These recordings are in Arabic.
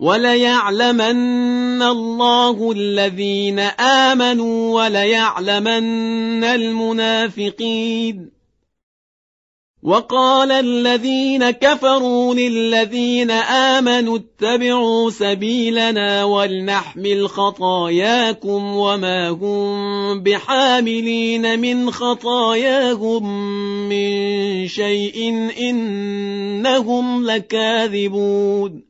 وليعلمن الله الذين آمنوا وليعلمن المنافقين. وقال الذين كفروا للذين آمنوا اتبعوا سبيلنا ولنحمل خطاياكم وما هم بحاملين من خطاياهم من شيء إنهم لكاذبون.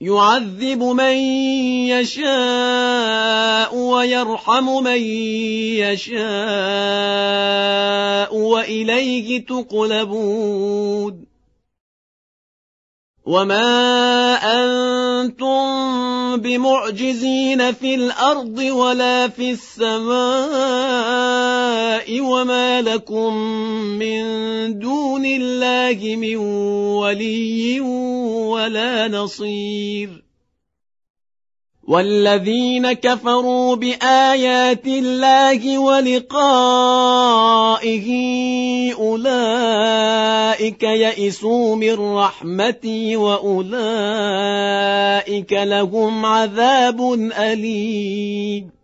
يعذب من يشاء ويرحم من يشاء وإليه تقلبون. وما أنتم بمعجزين في الأرض ولا في السماء وما لكم من دون الله من ولي ولا نصير والذين كفروا بآيات الله ولقائه أولئك يئسوا من رحمتي وأولئك لهم عذاب أليم.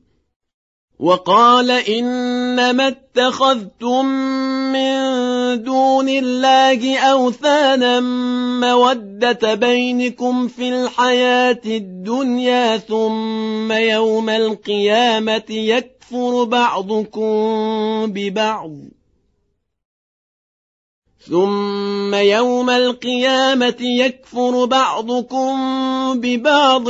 وقال إنما اتخذتم من دون الله أوثانا مودة بينكم في الحياة الدنيا ثم يوم القيامة يكفر بعضكم ببعض. ثم يوم القيامة يكفر بعضكم ببعض.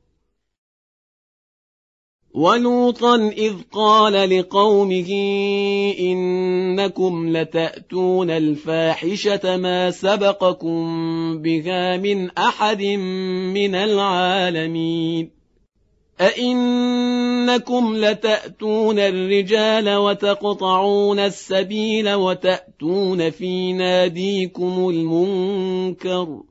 ولوطا إذ قال لقومه إنكم لتأتون الفاحشة ما سبقكم بها من أحد من العالمين. أئنكم لتأتون الرجال وتقطعون السبيل وتأتون في ناديكم المنكر.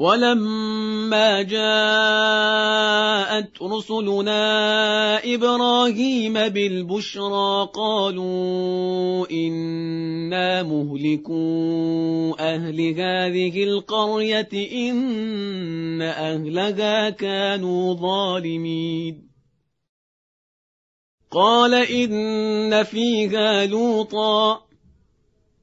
ولما جاءت رسلنا إبراهيم بالبشرى قالوا إنا مهلكوا أهل هذه القرية إن أهلها كانوا ظالمين. قال إن فيها لوطا.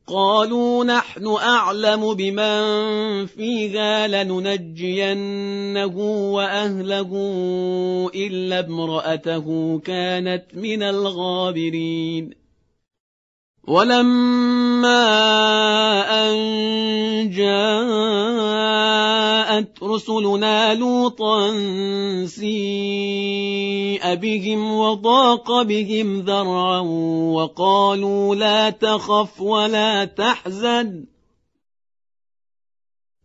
قالوا نحن أعلم بمن فيها لننجينه وأهله إلا امرأته كانت من الغابرين. ولما أن جاءت رسلنا لوطا سيء بهم وضاق بهم ذرعا وقالوا لا تخف ولا تحزن.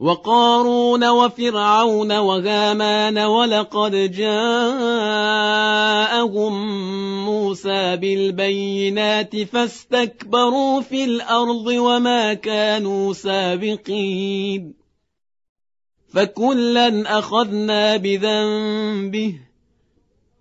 وقارون وفرعون وهامان ولقد جاءهم موسى بالبينات فاستكبروا في الأرض وما كانوا سابقين فكلا أخذنا بذنبه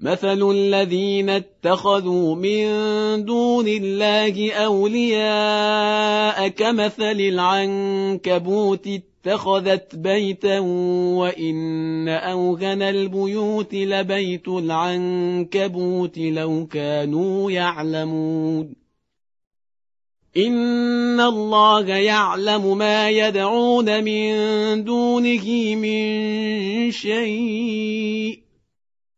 مثل الذين اتخذوا من دون الله اولياء كمثل العنكبوت اتخذت بيتا وان اوغن البيوت لبيت العنكبوت لو كانوا يعلمون إن الله يعلم ما يدعون من دونه من شيء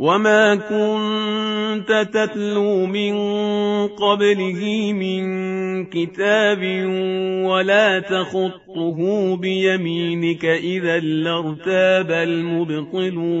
وما كنت تتلو من قبله من كتاب ولا تخطه بيمينك اذا لارتاب المبطلون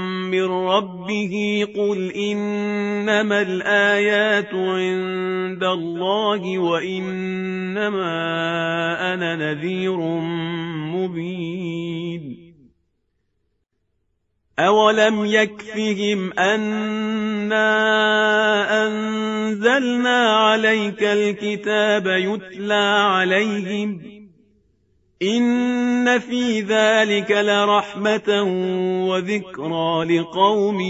من ربه قل إنما الآيات عند الله وإنما أنا نذير مبين. أولم يكفهم أنا أنزلنا عليك الكتاب يتلى عليهم إن في ذلك لرحمة وذكرى لقوم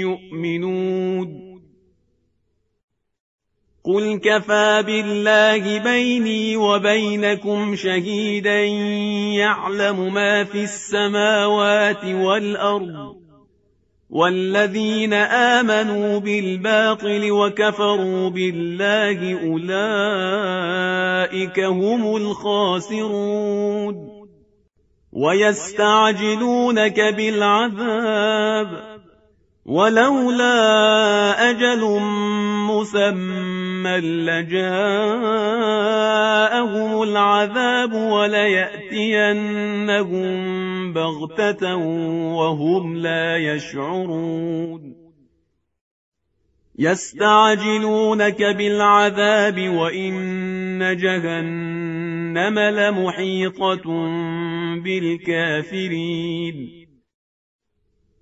يؤمنون. قل كفى بالله بيني وبينكم شهيدا يعلم ما في السماوات والأرض والذين آمنوا بالباطل وكفروا بالله أولئك هم الخاسرون. ويستعجلونك بالعذاب. ولولا أجل مسمى لجاءهم العذاب وليأتينهم بغتة وهم لا يشعرون. يستعجلونك بالعذاب وإن جهنم لمحيطة بالكافرين.